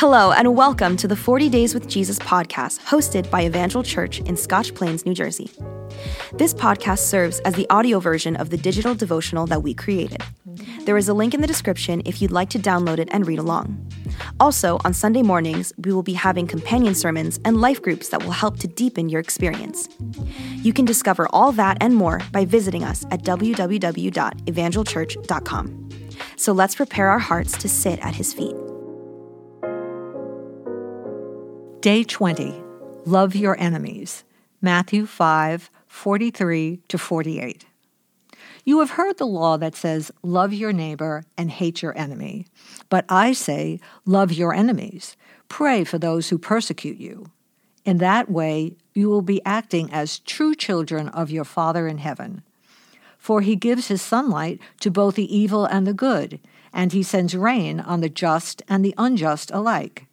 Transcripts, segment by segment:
Hello, and welcome to the 40 Days with Jesus podcast, hosted by Evangel Church in Scotch Plains, New Jersey. This podcast serves as the audio version of the digital devotional that we created. There is a link in the description if you'd like to download it and read along. Also, on Sunday mornings, we will be having companion sermons and life groups that will help to deepen your experience. You can discover all that and more by visiting us at www.evangelchurch.com. So let's prepare our hearts to sit at His feet. Day 20 Love Your Enemies. Matthew 5 43 to 48. You have heard the law that says, Love your neighbor and hate your enemy. But I say, Love your enemies. Pray for those who persecute you. In that way, you will be acting as true children of your Father in heaven. For he gives his sunlight to both the evil and the good, and he sends rain on the just and the unjust alike.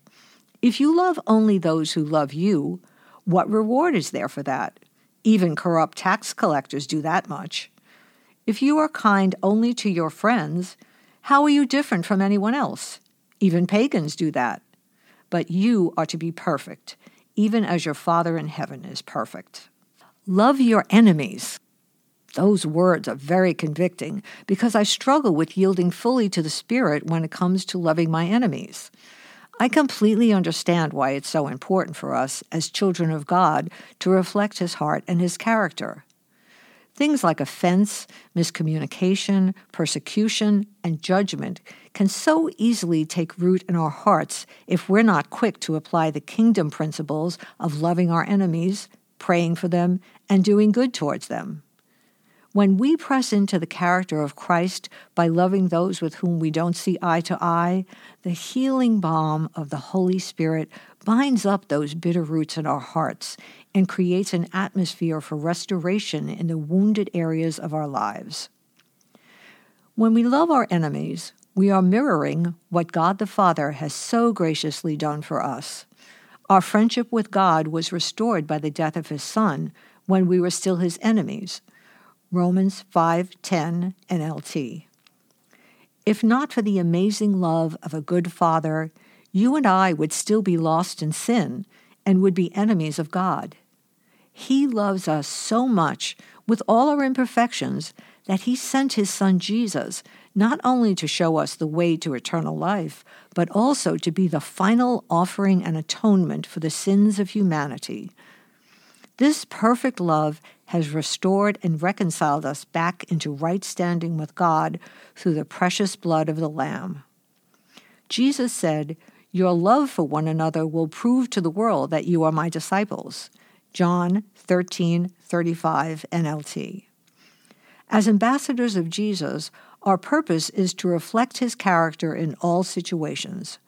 If you love only those who love you, what reward is there for that? Even corrupt tax collectors do that much. If you are kind only to your friends, how are you different from anyone else? Even pagans do that. But you are to be perfect, even as your Father in heaven is perfect. Love your enemies. Those words are very convicting because I struggle with yielding fully to the Spirit when it comes to loving my enemies. I completely understand why it's so important for us as children of God to reflect His heart and His character. Things like offense, miscommunication, persecution, and judgment can so easily take root in our hearts if we're not quick to apply the kingdom principles of loving our enemies, praying for them, and doing good towards them. When we press into the character of Christ by loving those with whom we don't see eye to eye, the healing balm of the Holy Spirit binds up those bitter roots in our hearts and creates an atmosphere for restoration in the wounded areas of our lives. When we love our enemies, we are mirroring what God the Father has so graciously done for us. Our friendship with God was restored by the death of his Son when we were still his enemies. Romans 5:10 NLT. If not for the amazing love of a good father, you and I would still be lost in sin and would be enemies of God. He loves us so much with all our imperfections that he sent his son Jesus not only to show us the way to eternal life, but also to be the final offering and atonement for the sins of humanity. This perfect love has restored and reconciled us back into right standing with God through the precious blood of the Lamb. Jesus said, Your love for one another will prove to the world that you are my disciples. John 13 35 NLT. As ambassadors of Jesus, our purpose is to reflect his character in all situations.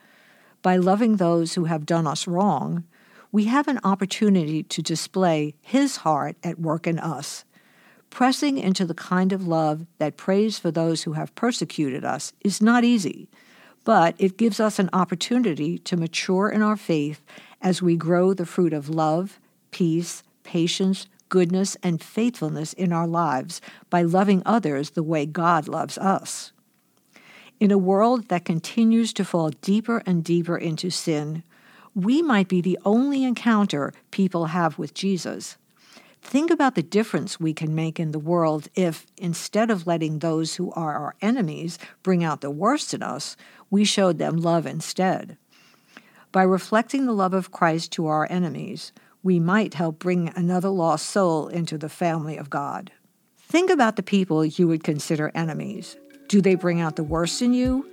By loving those who have done us wrong, we have an opportunity to display His heart at work in us. Pressing into the kind of love that prays for those who have persecuted us is not easy, but it gives us an opportunity to mature in our faith as we grow the fruit of love, peace, patience, goodness, and faithfulness in our lives by loving others the way God loves us. In a world that continues to fall deeper and deeper into sin, we might be the only encounter people have with Jesus. Think about the difference we can make in the world if, instead of letting those who are our enemies bring out the worst in us, we showed them love instead. By reflecting the love of Christ to our enemies, we might help bring another lost soul into the family of God. Think about the people you would consider enemies. Do they bring out the worst in you?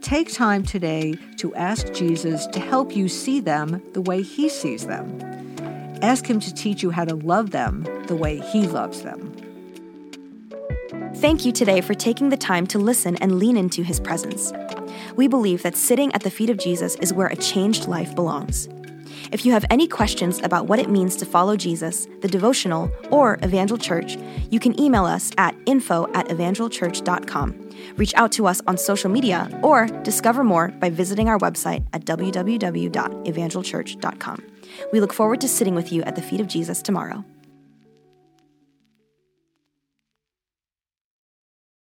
Take time today to ask Jesus to help you see them the way He sees them. Ask Him to teach you how to love them the way He loves them. Thank you today for taking the time to listen and lean into His presence. We believe that sitting at the feet of Jesus is where a changed life belongs. If you have any questions about what it means to follow Jesus, the devotional, or Evangel Church, you can email us at info at evangelchurch.com. Reach out to us on social media or discover more by visiting our website at www.evangelchurch.com. We look forward to sitting with you at the feet of Jesus tomorrow.